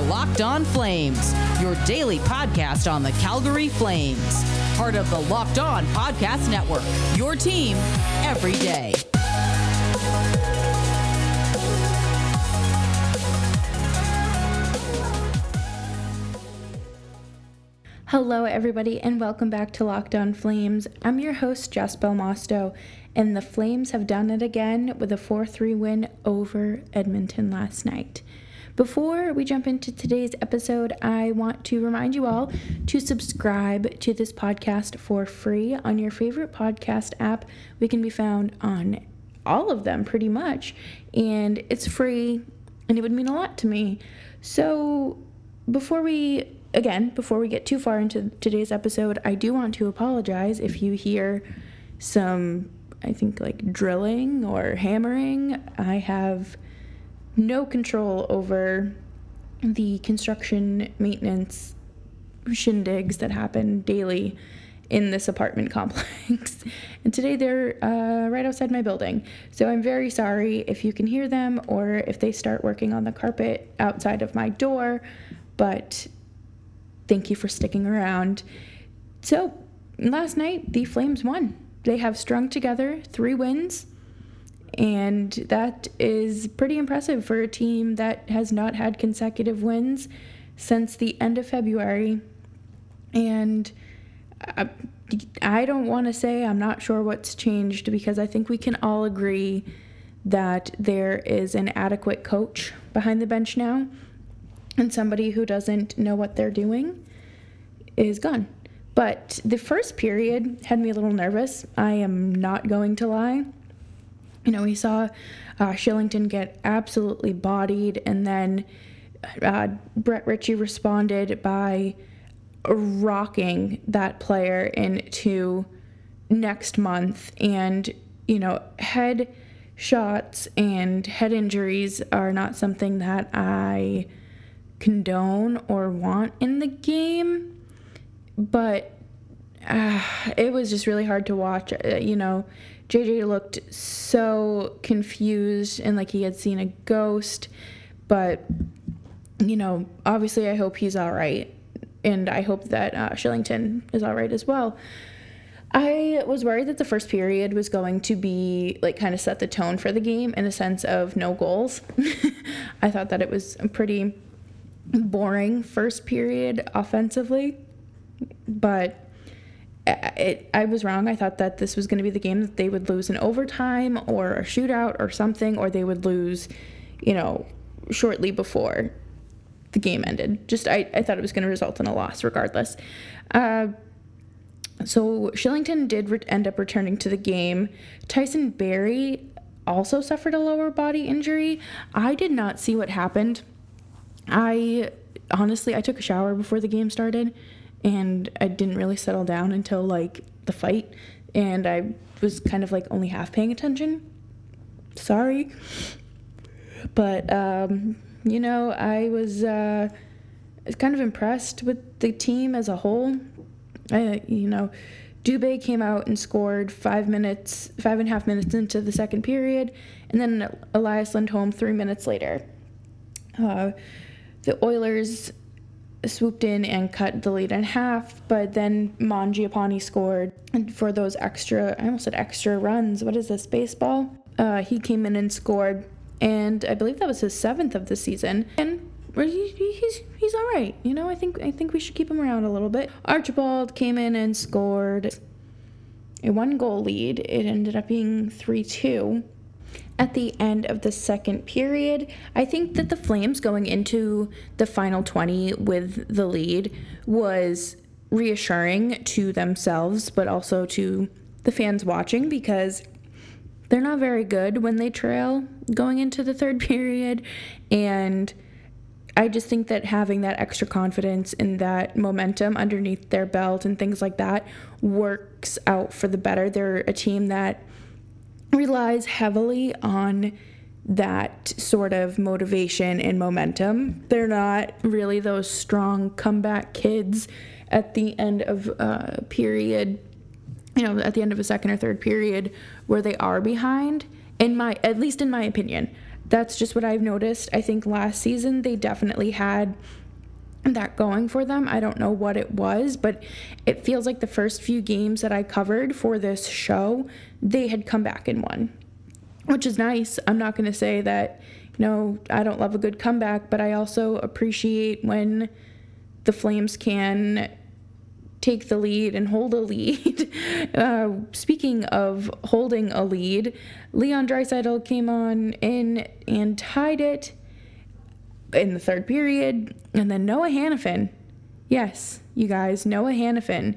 are Locked On Flames, your daily podcast on the Calgary Flames. Part of the Locked On Podcast Network, your team every day. Hello, everybody, and welcome back to Locked On Flames. I'm your host, Jess Belmosto, and the Flames have done it again with a 4 3 win over Edmonton last night. Before we jump into today's episode, I want to remind you all to subscribe to this podcast for free on your favorite podcast app. We can be found on all of them pretty much, and it's free, and it would mean a lot to me. So, before we again, before we get too far into today's episode, I do want to apologize if you hear some, I think, like drilling or hammering. I have no control over the construction maintenance shindigs that happen daily in this apartment complex. and today they're uh, right outside my building. So I'm very sorry if you can hear them or if they start working on the carpet outside of my door. But thank you for sticking around. So last night, the Flames won. They have strung together three wins and that is pretty impressive for a team that has not had consecutive wins since the end of February. And I, I don't want to say I'm not sure what's changed because I think we can all agree that there is an adequate coach behind the bench now, and somebody who doesn't know what they're doing is gone. But the first period had me a little nervous. I am not going to lie you know, we saw uh, Kylington get absolutely bodied, and then uh, Brett Ritchie responded by rocking that player into next month. And, you know, head shots and head injuries are not something that I condone or want in the game, but uh, it was just really hard to watch. Uh, you know, JJ looked so confused and like he had seen a ghost, but you know, obviously, I hope he's all right, and I hope that uh, Kylington is all right as well. I was worried that the first period was going to be like kind of set the tone for the game in a sense of no goals. I thought that it was a pretty boring first period offensively, but it, I was wrong. I thought that this was going to be the game that they would lose in overtime or a shootout or something, or they would lose, you know, shortly before the game ended. Just I, I thought it was going to result in a loss regardless. Uh, so Kylington did re- end up returning to the game. Tyson Barrie also suffered a lower body injury. I did not see what happened. I honestly I took a shower before the game started and I didn't really settle down until like the fight, and I was kind of like only half paying attention. Sorry, but um, you know I was uh, kind of impressed with the team as a whole. I, you know, Dubé came out and scored five minutes, five and a half minutes into the second period, and then Elias Lindholm three minutes later. Uh, the Oilers swooped in and cut the lead in half, but then Mangiapane scored for those extra, I almost said extra runs. What is this, baseball? Uh, he came in and scored, and I believe that was his seventh of the season. And he's he's all right. You know, I think I think we should keep him around a little bit. Archibald came in and scored a one goal lead. It ended up being 3 2 at the end of the second period. I think that the Flames going into the final 20 with the lead was reassuring to themselves, but also to the fans watching because they're not very good when they trail going into the third period. And I just think that having that extra confidence and that momentum underneath their belt and things like that works out for the better. They're a team that relies heavily on that sort of motivation and momentum. They're not really those strong comeback kids at the end of a period, you know, at the end of a second or third period where they are behind. In my, at least in my opinion, That's just what I've noticed. I think last season they definitely had that going for them. I don't know what it was, but it feels like the first few games that I covered for this show, they had come back and won, which is nice. I'm not going to say that, you know, I don't love a good comeback, but I also appreciate when the Flames can take the lead and hold a lead. uh, speaking of holding a lead, Leon Draisaitl came on in and tied it in the third period. And then Noah Hanifin, yes, you guys, Noah Hanifin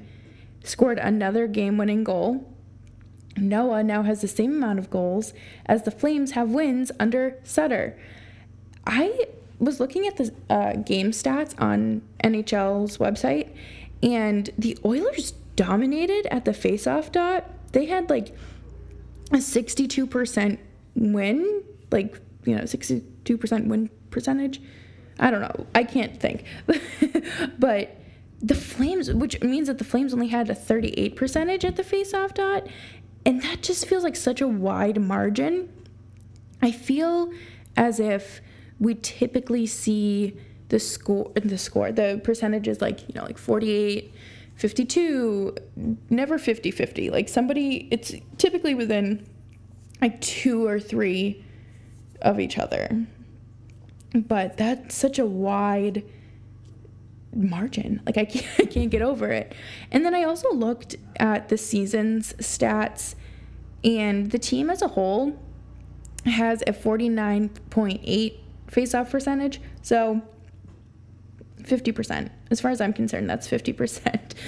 scored another game winning goal. Noah now has the same amount of goals as the Flames have wins under Sutter. I was looking at the uh, game stats on NHL's website, and the Oilers dominated at the faceoff dot. They had like a 62% win, like, you know, 62% win percentage. I don't know. I can't think. but the Flames, which means that the Flames only had a 38 percentage at the faceoff dot, and that just feels like such a wide margin. I feel as if we typically see the score the score the percentages like you know like 48 52 never 50 50 like somebody it's typically within like two or three of each other but that's such a wide margin. Like I can't, I can't get over it. And then I also looked at the season's stats, and the team as a whole has a 49.8 face-off percentage. So 50%. As far as I'm concerned, that's 50%.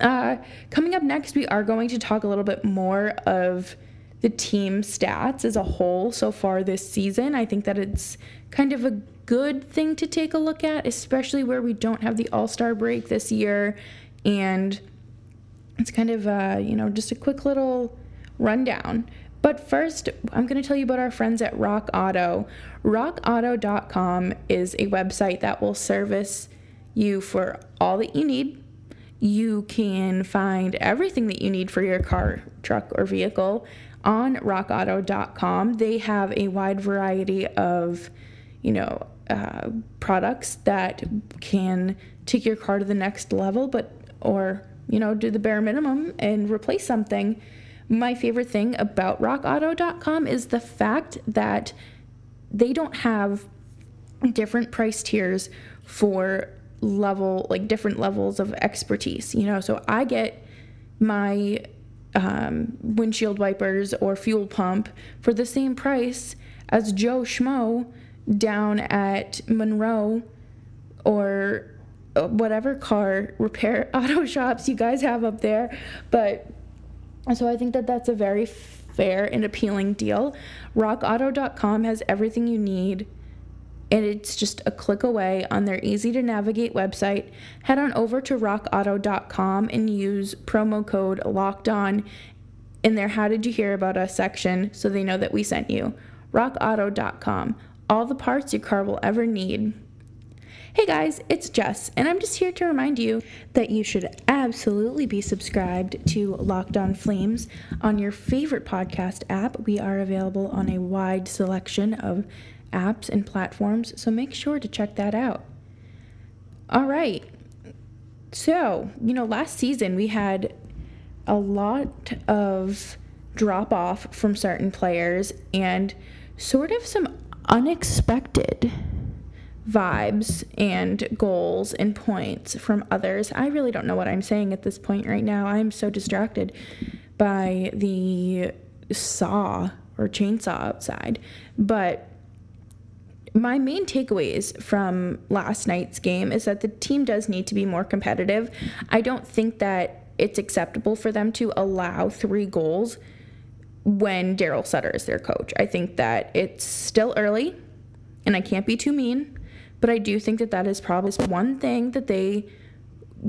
Uh, coming up next, we are going to talk a little bit more of the team stats as a whole so far this season. I think that it's kind of a good thing to take a look at, especially where we don't have the All Star break this year. And it's kind of, uh, you know, just a quick little rundown. But first, I'm going to tell you about our friends at Rock Auto. RockAuto.com is a website that will service you for all that you need. You can find everything that you need for your car, truck, or vehicle on rockauto.com. They have a wide variety of, you know, uh, products that can take your car to the next level, but or you know do the bare minimum and replace something. My favorite thing about rockauto.com is the fact that they don't have different price tiers for level like different levels of expertise you know so i get my um, windshield wipers or fuel pump for the same price as Joe Schmo down at Monroe or uh, whatever car repair auto shops you guys have up there. But so I think that that's a very fair and appealing deal. RockAuto.com has everything you need and it's just a click away on their easy to navigate website. Head on over to rockauto.com and use promo code locked on in their How Did You Hear About Us section so they know that we sent you. rockauto.com. All the parts your car will ever need. Hey guys, it's Jess, and I'm just here to remind you that you should absolutely be subscribed to Locked On Flames on your favorite podcast app. We are available on a wide selection of apps and platforms, so make sure to check that out. All right. So, you know, last season we had a lot of drop off from certain players and sort of some unexpected vibes and goals and points from others. I really don't know what I'm saying at this point right now. I'm so distracted by the saw or chainsaw outside. But my main takeaways from last night's game is that the team does need to be more competitive. I don't think that it's acceptable for them to allow three goals when Daryl Sutter is their coach. I think that it's still early and I can't be too mean, but I do think that that is probably one thing that they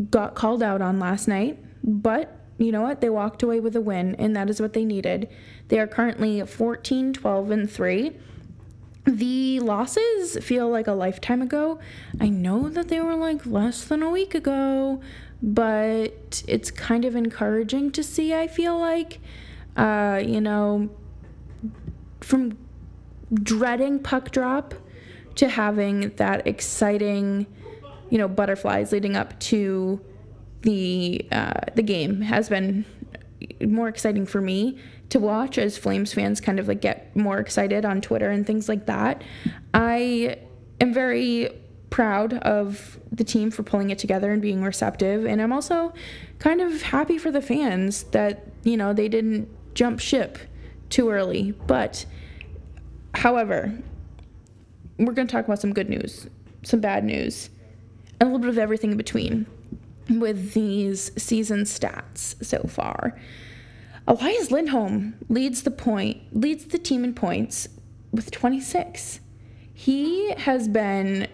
got called out on last night. But you know what? They walked away with a win, and that is what they needed. They are currently 14, 12, and 3 the losses feel like a lifetime ago. I know that they were like less than a week ago, but it's kind of encouraging to see, I feel like. Uh, you know, from dreading puck drop to having that exciting, you know, butterflies leading up to the uh, the game has been more exciting for me to watch as Flames fans kind of like get more excited on Twitter and things like that. I am very proud of the team for pulling it together and being receptive and I'm also kind of happy for the fans that, you know, they didn't jump ship too early. But however, we're going to talk about some good news, some bad news, and a little bit of everything in between with these season stats so far. Elias Lindholm leads the point, leads the team in points with 26. He has been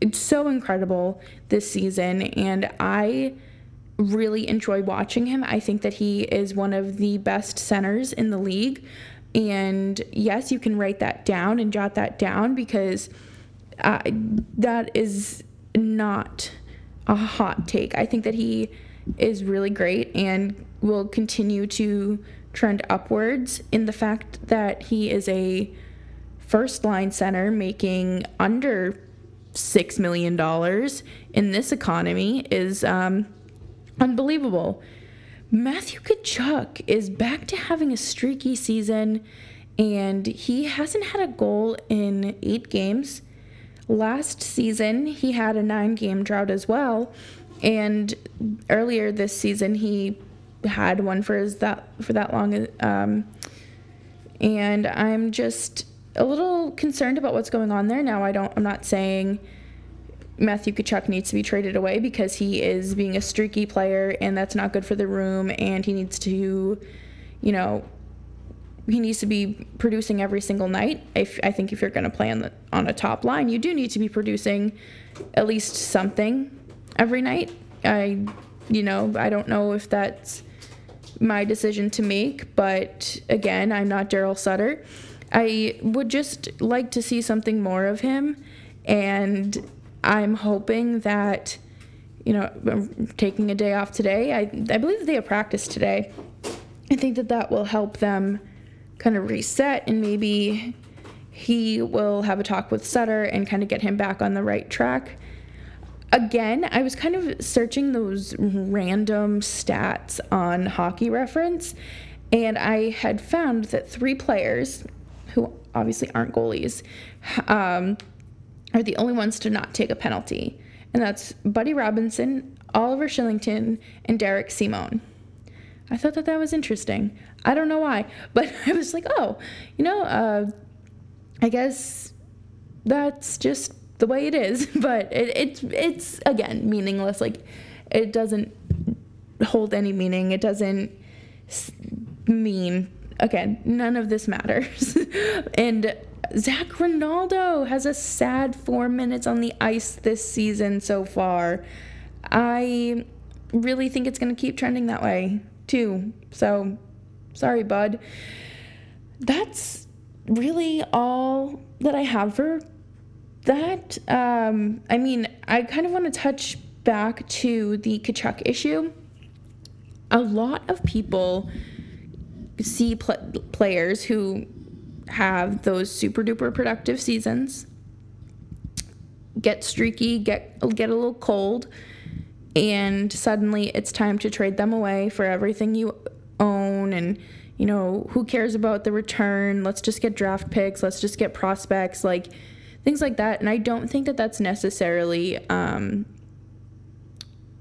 it's so incredible this season, and I really enjoy watching him. I think that he is one of the best centers in the league. And yes, you can write that down and jot that down because uh, that is not a hot take. I think that he is really great and will continue to trend upwards in the fact that he is a first line center making under $6 million in this economy is um, unbelievable. Matthew Tkachuk is back to having a streaky season and he hasn't had a goal in eight games. Last season, he had a nine game drought as well. And earlier this season, he had one for his that for that long. Um, and I'm just a little concerned about what's going on there now. I don't. I'm not saying Matthew Tkachuk needs to be traded away because he is being a streaky player, and that's not good for the room. And he needs to, you know, he needs to be producing every single night. If I think if you're going to play on the on a top line, you do need to be producing at least something every night. I, you know, I don't know if that's my decision to make, but again, I'm not Daryl Sutter. I would just like to see something more of him, and I'm hoping that, you know, I'm taking a day off today. I I believe they have practice today. I think that that will help them kind of reset and maybe he will have a talk with Sutter and kind of get him back on the right track. Again, I was kind of searching those random stats on hockey reference, and I had found that three players, who obviously aren't goalies, um, are the only ones to not take a penalty. And that's Buddy Robinson, Oliver Kylington, and Derek Simone. I thought that that was interesting. I don't know why, but I was like, oh, you know, uh, I guess that's just the way it is. But it, it's it's again meaningless. Like it doesn't hold any meaning. It doesn't mean again. None of this matters. and Zac Rinaldo has a sad four minutes on the ice this season so far. I really think it's going to keep trending that way too. So sorry, bud. That's really all that I have for that. Um, I mean, I kind of want to touch back to the Tkachuk issue. A lot of people see pl- players who have those super duper productive seasons. Get streaky, get get a little cold, and suddenly it's time to trade them away for everything you own and you know who cares about the return? Let's just get draft picks. Let's just get prospects like things like that. And i don't think that that's necessarily um,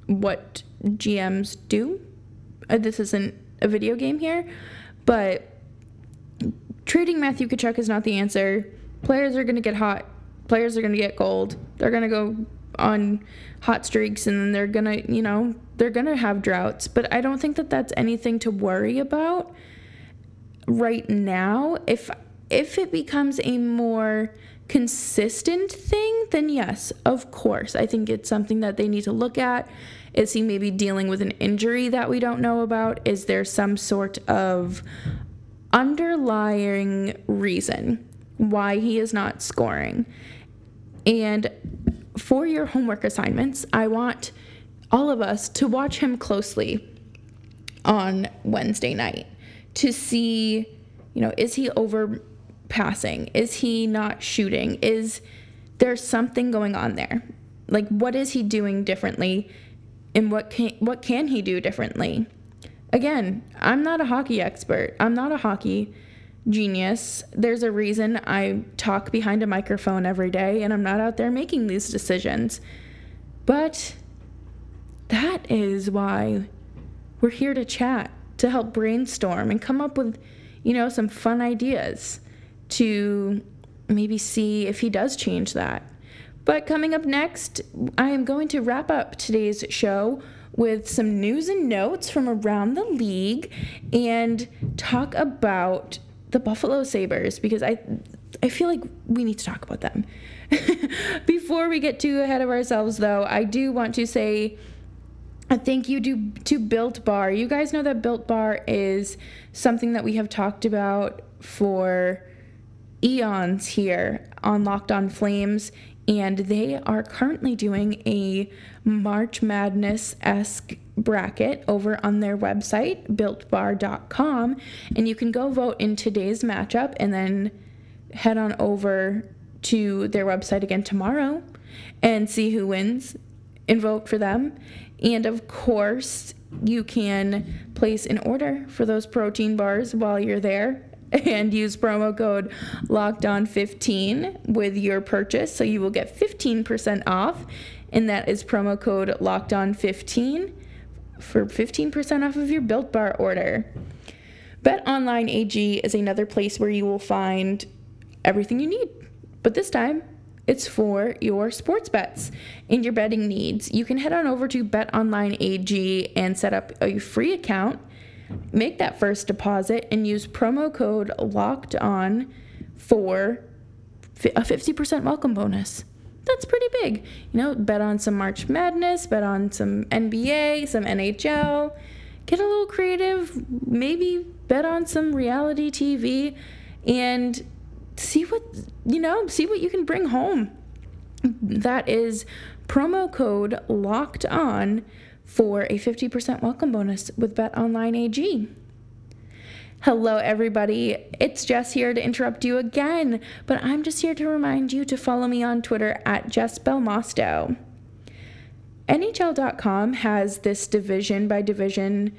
what gms do. Uh, this isn't a video game here but trading matthew Tkachuk is not the answer. Players are going to get hot. Players are going to get cold. They're going to go on hot streaks and then they're gonna you know they're gonna have droughts. But i don't think that that's anything to worry about right now. If if it becomes a more consistent thing then yes of course. I think it's something that they need to look at. Is he maybe dealing with an injury that we don't know about? Is there some sort of underlying reason why he is not scoring and for your homework assignments, I want all of us to watch him closely on Wednesday night to see, you know, is he over passing? Is he not shooting? Is there something going on there? Like what is he doing differently and what can what can he do differently? Again, I'm not a hockey expert. I'm not a hockey genius. There's a reason I talk behind a microphone every day and I'm not out there making these decisions. But that is why we're here to chat, to help brainstorm and come up with, you know, some fun ideas to maybe see if he does change that. But coming up next, I am going to wrap up today's show with some news and notes from around the league and talk about the Buffalo Sabres because I I feel like we need to talk about them. Before we get too ahead of ourselves though, I do want to say a thank you to, to Built Bar. You guys know that Built Bar is something that we have talked about for eons here on Locked On Flames, and they are currently doing a March Madness esque bracket over on their website, builtbar.com, and you can go vote in today's matchup and then head on over to their website again tomorrow and see who wins and vote for them. And of course, you can place an order for those protein bars while you're there and use promo code locked on 15 with your purchase. So you will get 15% off. And that is promo code locked on 15 for 15% off of your built bar order. Bet online ag is another place where you will find everything you need. But this time it's for your sports bets and your betting needs. You can head on over to BetOnline AG and set up a free account make that first deposit and use promo code locked on for a 50% welcome bonus. That's pretty big. You know, bet on some March Madness, bet on some NBA, some NHL, get a little creative, maybe bet on some reality TV and see what, you know, see what you can bring home. That is promo code locked on for a 50% welcome bonus with Bet Online AG. Hello, everybody. It's Jess here to interrupt you again, but I'm just here to remind you to follow me on Twitter at Jess Belmosto. NHL.com has this division by division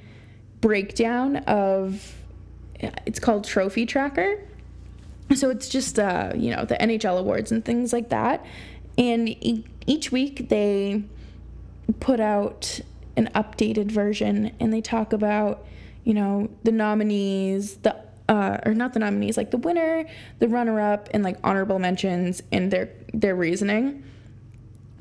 breakdown of it's called Trophy Tracker. So it's just uh, you know the NHL awards and things like that, and e- each week they put out an updated version and they talk about, you know, the nominees, the uh, or not the nominees, like the winner, the runner up, and like honorable mentions and their their reasoning.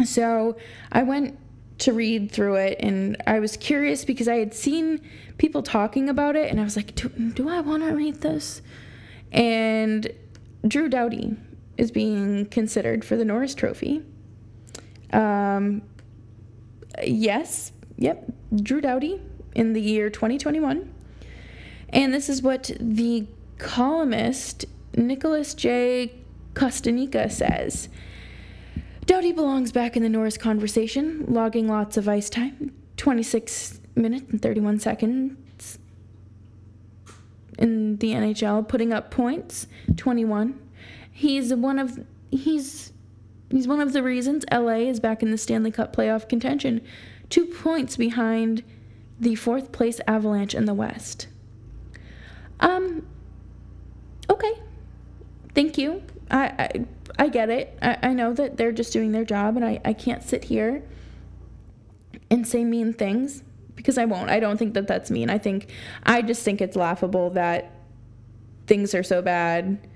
So I went to read through it and I was curious because I had seen people talking about it and I was like, do, do I want to read this? And Drew Doughty is being considered for the Norris Trophy. Um, yes, Yep, Drew Doughty in the year 2021. And this is what the columnist Nicholas J. Cotsonika says. Doughty belongs back in the Norris conversation, logging lots of ice time 26 minutes and 31 seconds in the NHL, putting up points 21. He's one of he's he's one of the reasons LA is back in the Stanley Cup playoff contention two points behind the fourth place Avalanche in the West. Um, okay. Thank you. I, I, I get it. I, I know that they're just doing their job, and I, I can't sit here and say mean things because I won't. I don't think that that's mean. I think, I just think it's laughable that things are so bad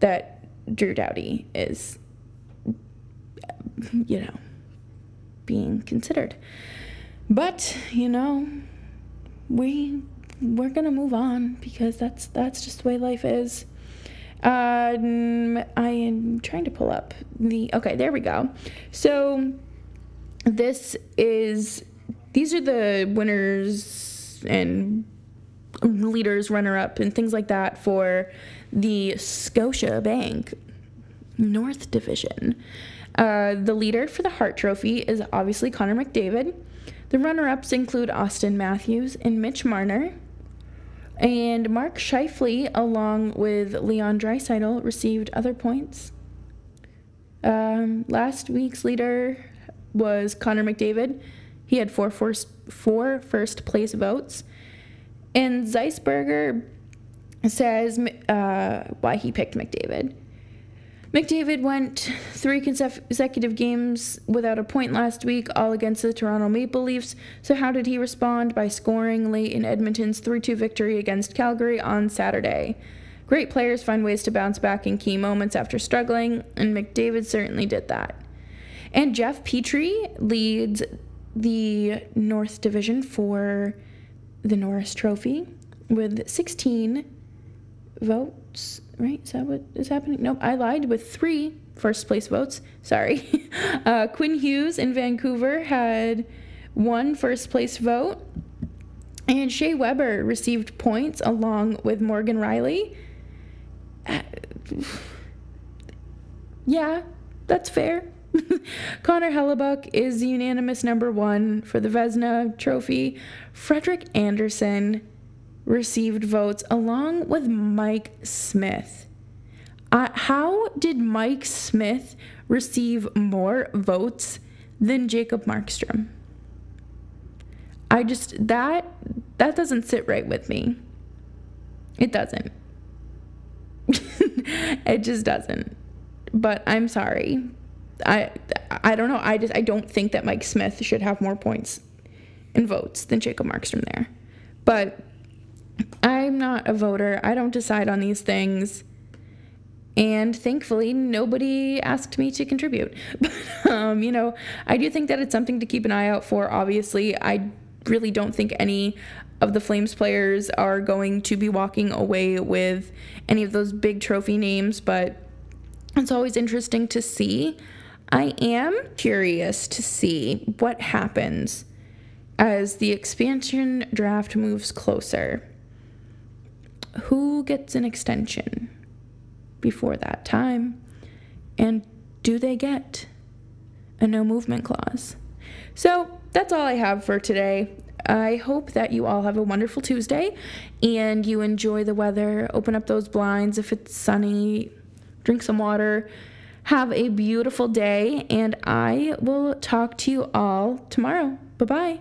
that Drew Doughty is, you know, being considered. But, you know, we we're going to move on because that's that's just the way life is. Um, I am trying to pull up the Okay, there we go. So this is these are the winners and leaders, runner up, and things like that for the Scotia Bank North Division. Uh, the leader for the Hart Trophy is obviously Connor McDavid. The runner ups include Auston Matthews and Mitch Marner. And Mark Scheifele, along with Leon Draisaitl, received other points. Um, last week's leader was Connor McDavid. He had four first, four first place votes. And Zeisberger says uh, why he picked McDavid. McDavid went three consecutive games without a point last week, all against the Toronto Maple Leafs. So, how did he respond? By scoring late in Edmonton's 3 2 victory against Calgary on Saturday. Great players find ways to bounce back in key moments after struggling, and McDavid certainly did that. And Jeff Petry leads the North Division for the Norris Trophy with 16 votes right? Is that what is happening? Nope, I lied with three first place votes. Sorry. Uh, Quinn Hughes in Vancouver had one first place vote, and Shea Weber received points along with Morgan Rielly. Uh, yeah, that's fair. Connor Hellebuyck is unanimous number one for the Vezina Trophy. Frederik Andersen received votes along with Mike Smith. Uh, how did Mike Smith receive more votes than Jacob Markstrom? I just that that doesn't sit right with me. It doesn't. it just doesn't. But I'm sorry. I I don't know. I just I don't think that Mike Smith should have more points and votes than Jacob Markstrom there. But I'm not a voter. I don't decide on these things. And thankfully, nobody asked me to contribute. But, um, you know, I do think that it's something to keep an eye out for. Obviously, I really don't think any of the Flames players are going to be walking away with any of those big trophy names, but it's always interesting to see. I am curious to see what happens as the expansion draft moves closer who gets an extension before that time? And do they get a no movement clause? So that's all I have for today. I hope that you all have a wonderful Tuesday and you enjoy the weather. Open up those blinds if it's sunny, drink some water. Have a beautiful day, and I will talk to you all tomorrow. Bye bye.